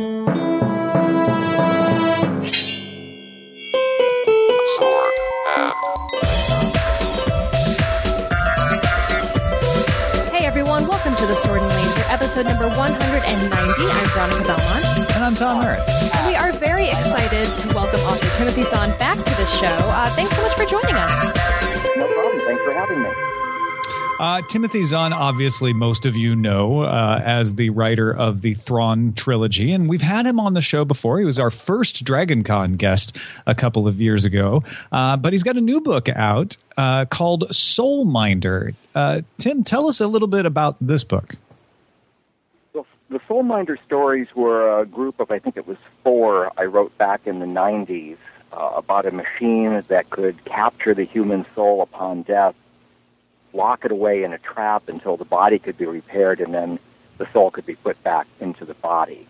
Hey everyone, welcome to the Sword and Laser, episode number 190. I'm Veronica Belmont. And I'm Tom Merritt. And we are very excited to welcome author Timothy Zahn back to the show. Uh, thanks so much for joining us. No problem. Thanks for having me. Uh, Timothy Zahn, obviously, most of you know uh, as the writer of the Thrawn trilogy, and we've had him on the show before. He was our first Dragon Con guest a couple of years ago, uh, but he's got a new book out uh, called Soulminder. Uh, Tim, tell us a little bit about this book. The Soulminder stories were a group of, I think it was four, I wrote back in the 90s uh, about a machine that could capture the human soul upon death lock it away in a trap until the body could be repaired and then the soul could be put back into the body.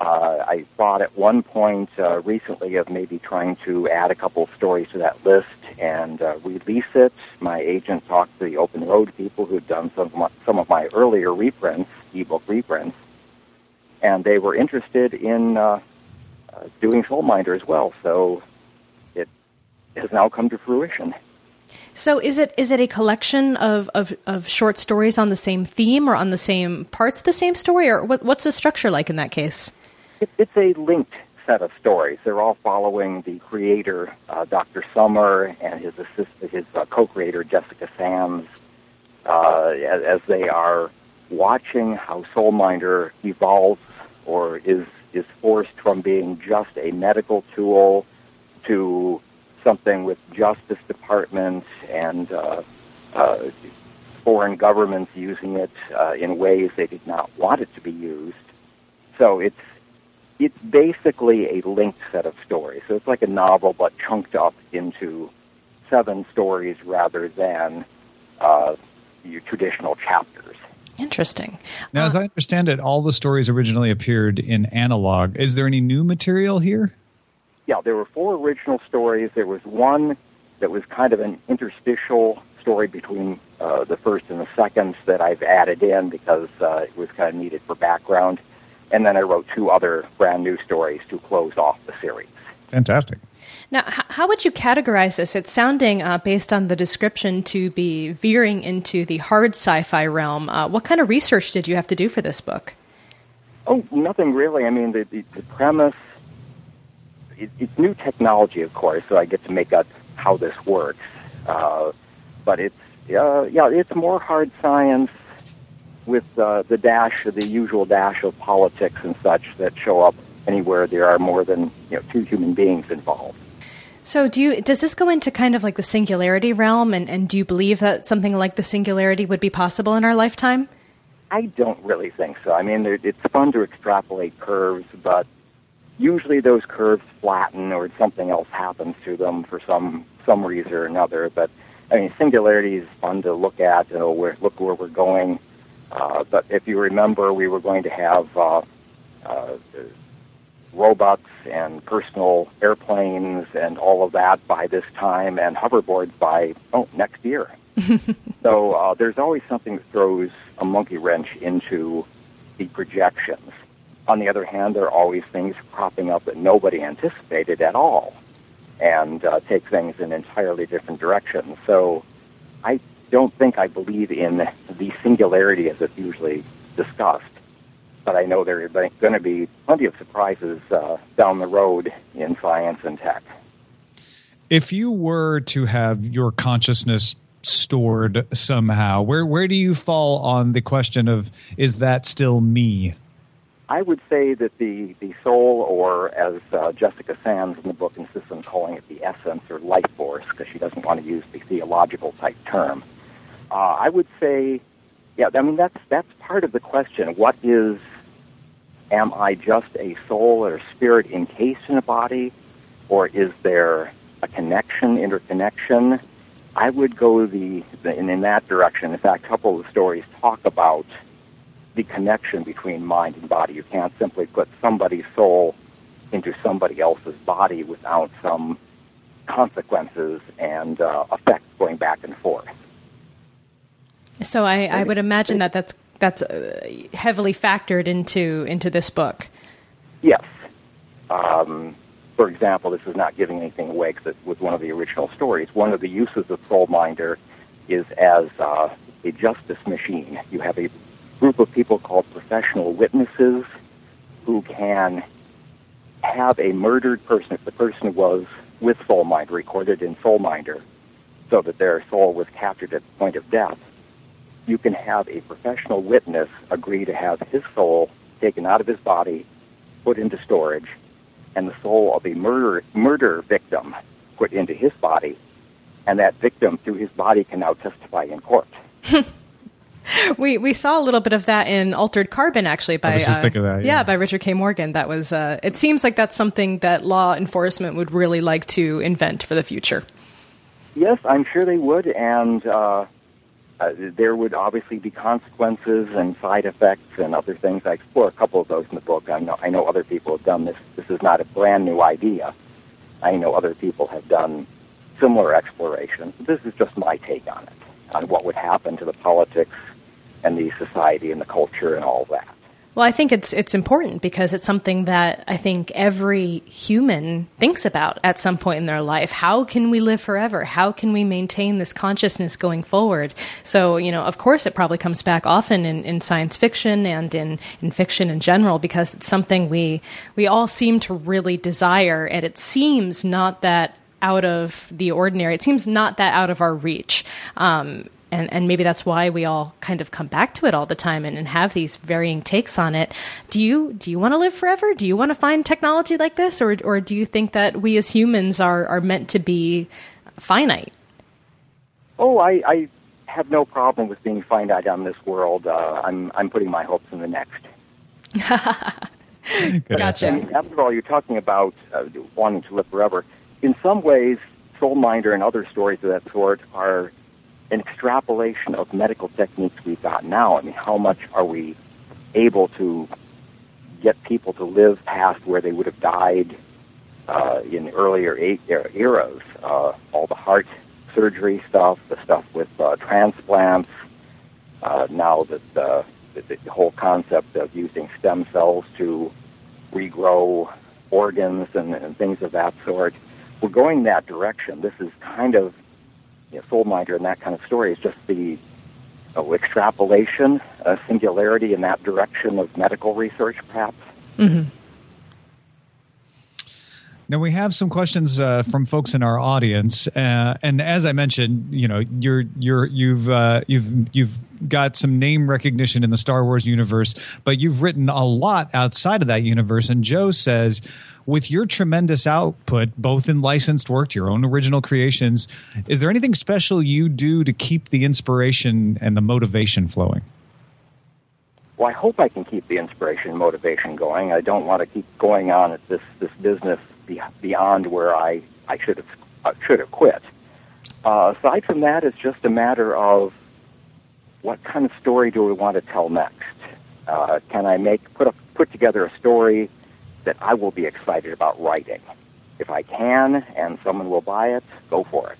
Uh, I thought at one point uh, recently of maybe trying to add a couple of stories to that list and uh, release it. My agent talked to the Open Road people who'd done some of my, some of my earlier reprints, ebook reprints, and they were interested in uh, uh, doing Soulminder as well. So it has now come to fruition. So is it is it a collection of, of, of short stories on the same theme or on the same parts of the same story, or what, what's the structure like in that case? It, it's a linked set of stories. They're all following the creator, uh, Dr. Summer, and his assistant, his uh, co-creator, Jessica Sands, uh, as, as they are watching how Soulminder evolves or is is forced from being just a medical tool to something with Justice Department and uh, uh, foreign governments using it uh, in ways they did not want it to be used. So it's it's basically a linked set of stories. So it's like a novel, but chunked up into seven stories rather than uh, your traditional chapters. Interesting. Now, Uh, as I understand it, all the stories originally appeared in Analog. Is there any new material here? Yeah, there were four original stories. There was one that was kind of an interstitial story between uh, the first and the second that I've added in because uh, it was kind of needed for background. And then I wrote two other brand new stories to close off the series. Fantastic. Now, how would you categorize this? It's sounding, uh, based on the description, to be veering into the hard sci-fi realm. Uh, what kind of research did you have to do for this book? Oh, nothing really. I mean, the, the, the premise, it, it's new technology, of course, so I get to make up how this works. Uh, but it's, uh, yeah, it's more hard science with uh, the dash, the usual dash of politics and such that show up anywhere there are more than you know, two human beings involved. So, do you does this go into kind of like the singularity realm, and, and do you believe that something like the singularity would be possible in our lifetime? I don't really think so. I mean, it- it's fun to extrapolate curves, but usually those curves flatten or something else happens to them for some some reason or another. But I mean, singularity is fun to look at. You know, where look where we're going. Uh, but if you remember, we were going to have uh, uh, robots and personal airplanes and all of that by this time, and hoverboards by oh next year. so uh, there's always something that throws a monkey wrench into the projections. On the other hand, there are always things cropping up that nobody anticipated at all, and uh, take things in entirely different directions. So I don't think I believe in the singularity as it's usually discussed but I know there are going to be plenty of surprises uh, down the road in science and tech. If you were to have your consciousness stored somehow, where where do you fall on the question of is that still me? I would say that the, the soul, or as uh, Jessica Sands in the book insists on calling it the essence or life force, because she doesn't want to use the theological type term, uh, I would say, yeah, I mean, that's, that's part of the question. What is, am I just a soul or spirit encased in a body, or is there a connection, interconnection? I would go the, the in, in that direction. In fact, a couple of the stories talk about the connection between mind and body. You can't simply put somebody's soul into somebody else's body without some consequences and uh, effects going back and forth. So, I, I would imagine that that's that's uh, heavily factored into into this book. Yes. Um, for example, this is not giving anything away because it was one of the original stories. One of the uses of Soulminder is as uh, a justice machine. You have a group of people called professional witnesses who can have a murdered person, if the person was with Soulminder, recorded in Soulminder, so that their soul was captured at the point of death, you can have a professional witness agree to have his soul taken out of his body, put into storage, and the soul of a murder murder victim put into his body, and that victim through his body can now testify in court. we we saw a little bit of that in Altered Carbon, actually. By just uh, that, yeah. yeah. by Richard K. Morgan. That was. Uh, it seems like that's something that law enforcement would really like to invent for the future. Yes, I'm sure they would, and uh, uh, there would obviously be consequences and side effects and other things. I explore a couple of those in the book. I know I know other people have done this. This is not a brand new idea. I know other people have done similar exploration. This is just my take on it, on what would happen to the politics and the society and the culture and all that. Well, I think it's it's important because it's something that I think every human thinks about at some point in their life. How can we live forever? How can we maintain this consciousness going forward? So, you know, of course, it probably comes back often in, in science fiction and in, in fiction in general because it's something we we all seem to really desire, and it seems not that out of the ordinary. It seems not that out of our reach. Um, and, and maybe that's why we all kind of come back to it all the time and, and have these varying takes on it. Do you do you want to live forever? Do you want to find technology like this, or or do you think that we as humans are are meant to be finite? Oh, I, I have no problem with being finite on this world. Uh, I'm I'm putting my hopes in the next. gotcha. And after all, you're talking about uh, wanting to live forever. In some ways, Soulminder and other stories of that sort are an extrapolation of medical techniques we've got now. I mean, how much are we able to get people to live past where they would have died uh, in earlier eras? Uh, all the heart surgery stuff, the stuff with uh, transplants, uh, now that uh, the, the whole concept of using stem cells to regrow organs and, and things of that sort. We're going that direction. This is kind of you know, Soulminder and that kind of story is just the uh, extrapolation, a singularity in that direction of medical research, perhaps. Mm-hmm. Now we have some questions uh, from folks in our audience, uh, and as I mentioned, you know, you're you're you've uh, you've you've got some name recognition in the Star Wars universe, but you've written a lot outside of that universe. And Joe says, with your tremendous output, both in licensed work, to your own original creations, is there anything special you do to keep the inspiration and the motivation flowing? Well, I hope I can keep the inspiration and motivation going. I don't want to keep going on at this this business beyond where I, I should have uh, should have quit. Uh, aside from that, it's just a matter of what kind of story do we want to tell next. Uh, can I make put a, put together a story that I will be excited about writing? If I can, and someone will buy it, go for it.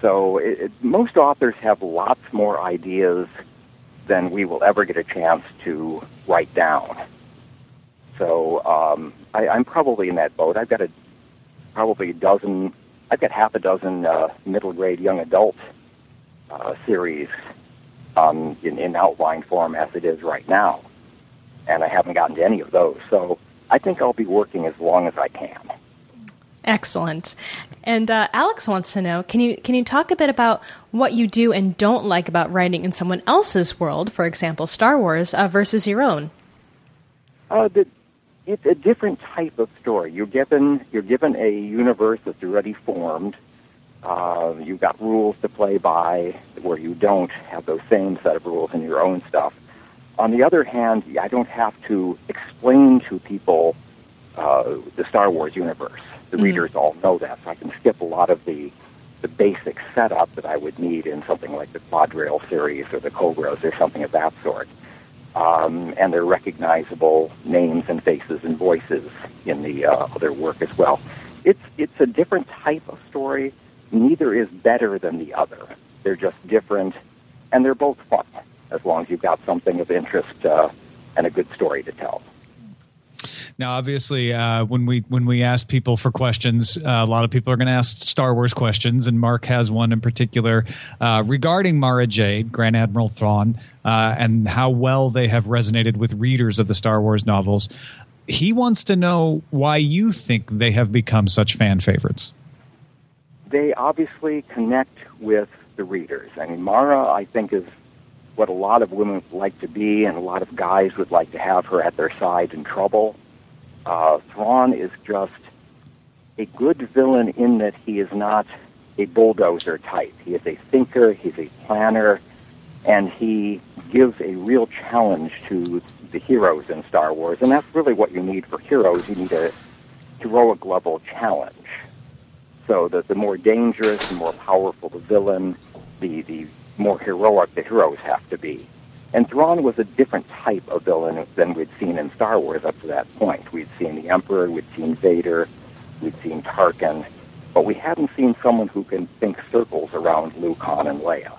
So it, it, most authors have lots more ideas than we will ever get a chance to write down. So um, I, I'm probably in that boat. I've got a probably a dozen. I've got half a dozen uh, middle grade young adult uh, series um, in, in outline form as it is right now, and I haven't gotten to any of those. So I think I'll be working as long as I can. Excellent. And uh, Alex wants to know: Can you can you talk a bit about what you do and don't like about writing in someone else's world, for example, Star Wars, uh, versus your own? Uh, the it's a different type of story. You're given you're given a universe that's already formed. Uh, you've got rules to play by where you don't have those same set of rules in your own stuff. On the other hand, I don't have to explain to people uh, the Star Wars universe. The mm-hmm. readers all know that, so I can skip a lot of the the basic setup that I would need in something like the Quadrail series or the Cobras or something of that sort um, and they're recognizable names and faces and voices in the uh, other work as well. It's it's a different type of story. Neither is better than the other. They're just different, and they're both fun as long as you've got something of interest uh, and a good story to tell. Now, obviously, uh, when we when we ask people for questions, uh, a lot of people are going to ask Star Wars questions, and Mark has one in particular uh, regarding Mara Jade, Grand Admiral Thrawn, uh, and how well they have resonated with readers of the Star Wars novels. He wants to know why you think they have become such fan favorites. They obviously connect with the readers. I mean, Mara, I think, is what a lot of women would like to be, and a lot of guys would like to have her at their side in trouble. Uh, Thrawn is just a good villain in that he is not a bulldozer type. He is a thinker, he's a planner, and he gives a real challenge to the heroes in Star Wars. And that's really what you need for heroes. You need a heroic level challenge. So that the more dangerous and more powerful the villain, the, the more heroic the heroes have to be. And Thrawn was a different type of villain than we'd seen in Star Wars up to that point. We'd seen the Emperor, we'd seen Vader, we'd seen Tarkin, but we hadn't seen someone who can think circles around Luke, Han, and Leia.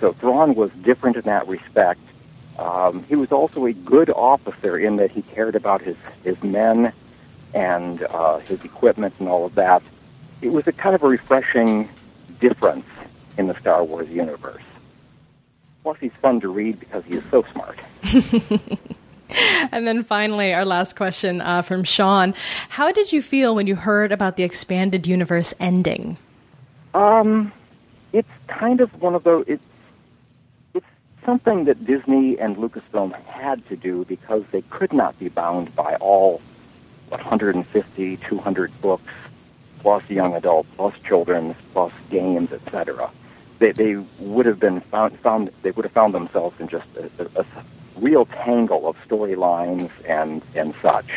So Thrawn was different in that respect. Um, he was also a good officer in that he cared about his, his men and uh, his equipment and all of that. It was a kind of a refreshing difference in the Star Wars universe. Plus, he's fun to read because he is so smart. and then finally, our last question uh, from Sean: How did you feel when you heard about the expanded universe ending? Um, it's kind of one of those. It's it's something that Disney and Lucasfilm had to do because they could not be bound by all 150, 200 books, plus young adult, plus children's, plus games, etc they, they would have been found, found they would have found themselves in just a, a, a real tangle of storylines and and such.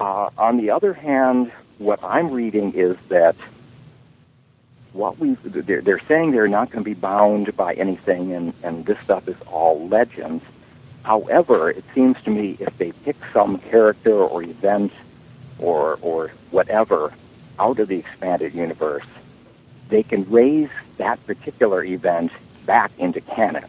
Uh, on the other hand, what I'm reading is that what we they're, they're saying they're not going to be bound by anything, and and this stuff is all legends. However, it seems to me if they pick some character or event or or whatever out of the expanded universe, they can raise that particular event back into canon.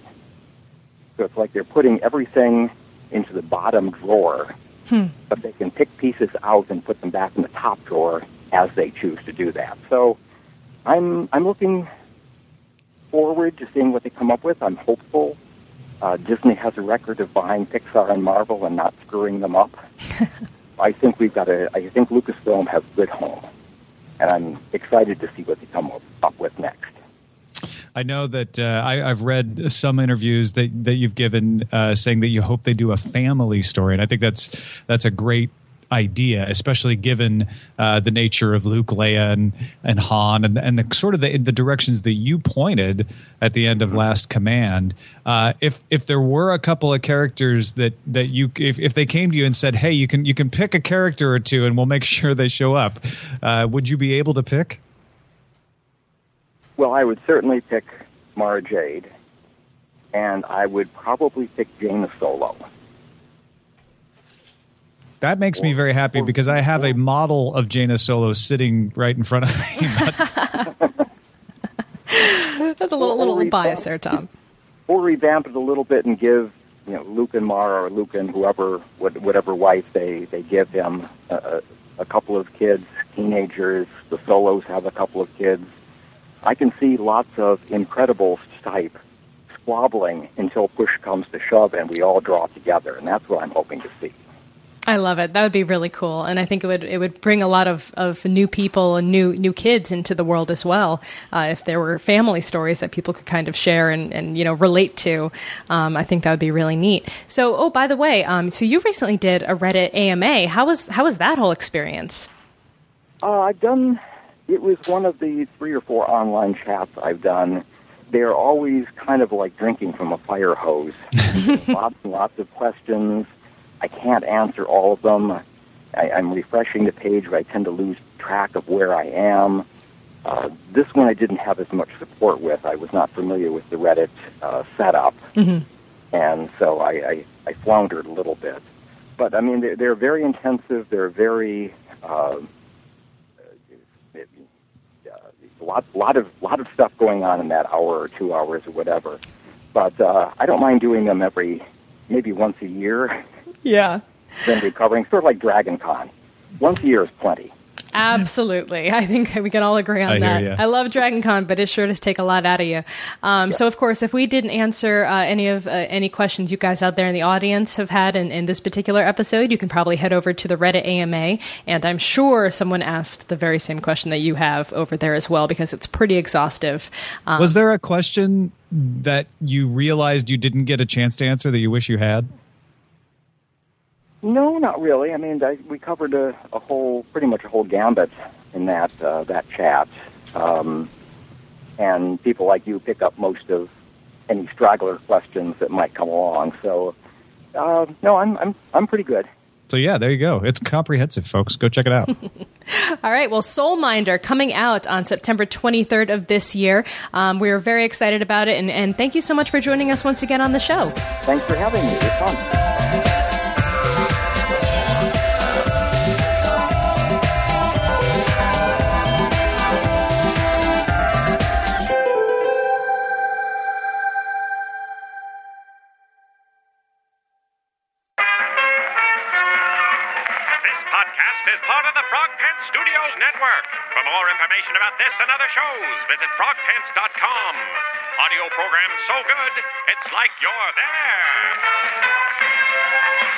So it's like they're putting everything into the bottom drawer, hmm. but they can pick pieces out and put them back in the top drawer as they choose to do that. So I'm I'm looking forward to seeing what they come up with. I'm hopeful. Uh, Disney has a record of buying Pixar and Marvel and not screwing them up. I think we've got a. I think Lucasfilm has a good home, and I'm excited to see what they come up with next. I know that uh, I, have read some interviews that, that you've given uh, saying that you hope they do a family story, and I think that's that's a great idea, especially given uh, the nature of Luke, Leia, and and Han, and, and the sort of the, the directions that you pointed at the end of Last Command. Uh, if if there were a couple of characters that that you if, if they came to you and said, "Hey, you can you can pick a character or two, and we'll make sure they show up," uh, would you be able to pick? Well, I would certainly pick Mara Jade, and I would probably pick Jaina Solo. That makes or, me very happy or, because I have a model of Jaina Solo sitting right in front of me. That's a little, little bias there, Tom. Or revamp it a little bit and give you know Luke and Mara or Luke and whoever whatever wife they they give him a, a couple of kids, teenagers. The Solos have a couple of kids I can see lots of incredible type squabbling until push comes to shove and we all draw together, and that's what I'm hoping to see. I love it. That would be really cool, and I think it would it would bring a lot of, of new people and new new kids into the world as well. Uh, if there were family stories that people could kind of share and, and you know relate to, um, I think that would be really neat. So, oh, by the way, um, so you recently did a Reddit AMA. How was how was that whole experience? Uh, I've done it was one of the three or four online chats I've done. They're always kind of like drinking from a fire hose. lots and lots of questions. I can't answer all of them. I, I'm refreshing the page, but I tend to lose track of where I am. Uh, this one I didn't have as much support with. I was not familiar with the Reddit uh, setup, mm-hmm. and so I, I, I floundered a little bit. But I mean, they're, they're very intensive. They're very uh, a lot, lot of, lot of stuff going on in that hour or two hours or whatever. But uh, I don't mind doing them every, maybe once a year. Yeah. been recovering, sort of like Dragon Con. Once a year is plenty. Absolutely. I think we can all agree on I that. I love Dragon Con, but it sure does take a lot out of you. Um, So, of course, if we didn't answer uh, any of uh, any questions you guys out there in the audience have had in, in this particular episode, you can probably head over to the Reddit AMA, and I'm sure someone asked the very same question that you have over there as well, because it's pretty exhaustive. Um, Was there a question that you realized you didn't get a chance to answer that you wish you had? No, not really. I mean, I, we covered a, a whole, pretty much a whole gambit in that uh, that chat, um, and people like you pick up most of any straggler questions that might come along. So, uh, no, I'm I'm I'm pretty good. So yeah, there you go. It's comprehensive, folks. Go check it out. All right. Well, Soulminder coming out on September 23rd of this year. Um, we are very excited about it, and, and thank you so much for joining us once again on the show. Thanks for having me. It was fun. Visit frogpants.com. Audio program so good, it's like you're there.